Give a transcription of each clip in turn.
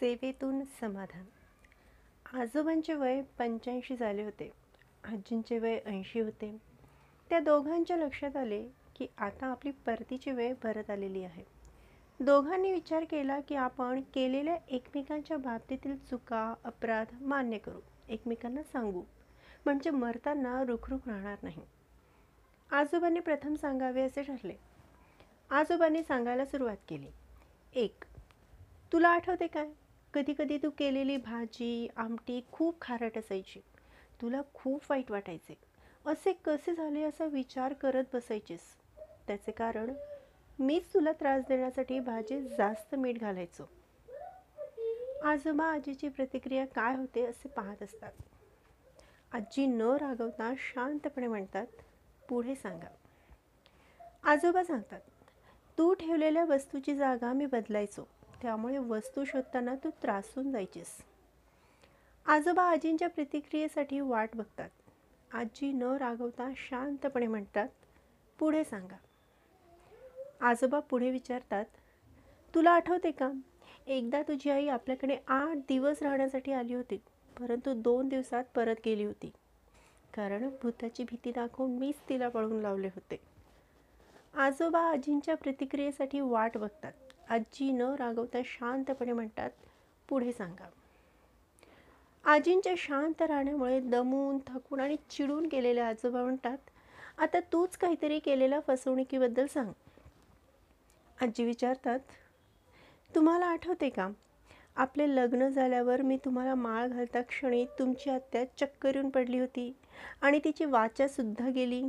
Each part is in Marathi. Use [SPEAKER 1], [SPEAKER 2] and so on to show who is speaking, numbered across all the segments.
[SPEAKER 1] सेवेतून समाधान. आजोबांचे वय पंच्याऐंशी झाले होते. आजींचे वय ऐंशी होते. त्या दोघांच्या लक्षात आले की आता आपली परतीची वेळ भरत आलेली आहे. दोघांनी विचार केला की आपण केलेल्या एकमेकांच्या बाबतीतील चुका अपराध मान्य करू. एकमेकांना सांगू. म्हणजे मरताना रुखरुख राहणार नाही. आजोबांनी प्रथम सांगावे असे ठरले. आजोबांनी सांगायला सुरुवात केली. एक तुला आठवते काय? कधी कधी तू केलेली भाजी आमटी खूप खारट असायची. तुला खूप वाईट वाटायचे. असे कसे झाले असा विचार करत बसायचीस. त्याचे कारण मीच तुला त्रास देण्यासाठी भाजीत जास्त मीठ घालायचो. आजोबा आजीची प्रतिक्रिया काय होते असे पाहत असतात. आजी न रागवता शांतपणे म्हणतात पुढे सांगा. आजोबा सांगतात तू ठेवलेल्या वस्तूची जागा मी बदलायचो. त्यामुळे वस्तू शोधताना तू त्रासून जायचीस. आजोबा आजींच्या प्रतिक्रियेसाठी वाट बघतात. आजी न रागवता शांतपणे म्हणतात पुढे सांगा. आजोबा पुढे विचारतात तुला आठवते का? एकदा तुझी आई आपल्याकडे आठ दिवस राहण्यासाठी आली होती परंतु दोन दिवसात परत गेली होती. कारण भूताची भीती दाखवून मीच तिला पळून लावले होते. आजोबा आजींच्या प्रतिक्रियेसाठी वाट बघतात. आजी न रागवता शांतपणे म्हणतात पुढे सांगा. आजींच्या शांत राहण्यामुळे दमून थकून आणि चिडून गेलेले आजोबा म्हणतात आता तूच काहीतरी केलेल्या फसवणुकीबद्दल सांग. आजी विचारतात तुम्हाला आठवते का? आपले लग्न झाल्यावर मी तुम्हाला माळ घालता क्षणी तुमची आत्या चक्कर येऊन पडली होती आणि तिची वाचासुद्धा गेली.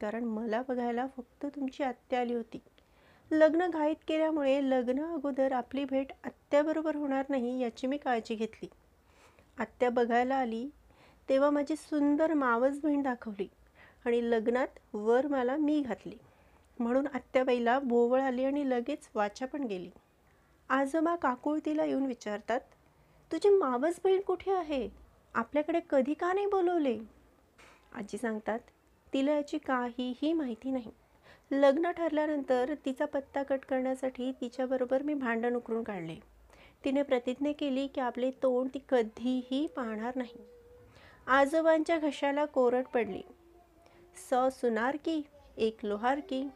[SPEAKER 1] कारण मला बघायला फक्त तुमची आत्या आली होती. लग्न घाईत केल्यामुळे लग्न अगोदर आपली भेट आत्याबरोबर होणार नाही याची मी काळजी घेतली. आत्या बघायला आली तेव्हा माझी सुंदर मावस बहीण दाखवली आणि लग्नात वर मला मी घातली. म्हणून आत्याबाईला भोवळ आली आणि लगेच वाचा पण गेली. आजोबा काकुळतीला येऊन विचारतात तुझी मावस बहीण कुठे आहे? आपल्याकडे कधी का नाही बोलवले? आजी सांगतात तिला याची काहीही माहिती नाही. लग्न ठरल्यानंतर तिचा पत्ता कट करण्यासाठी तिच्याबरोबर मी भांडण उकरून काढले. तिने प्रतिज्ञा केली की आपले तोंड ती कधीही पाहणार नाही. आजोबांच्या घशाला कोरड पडली. स सुनार की एक लोहार की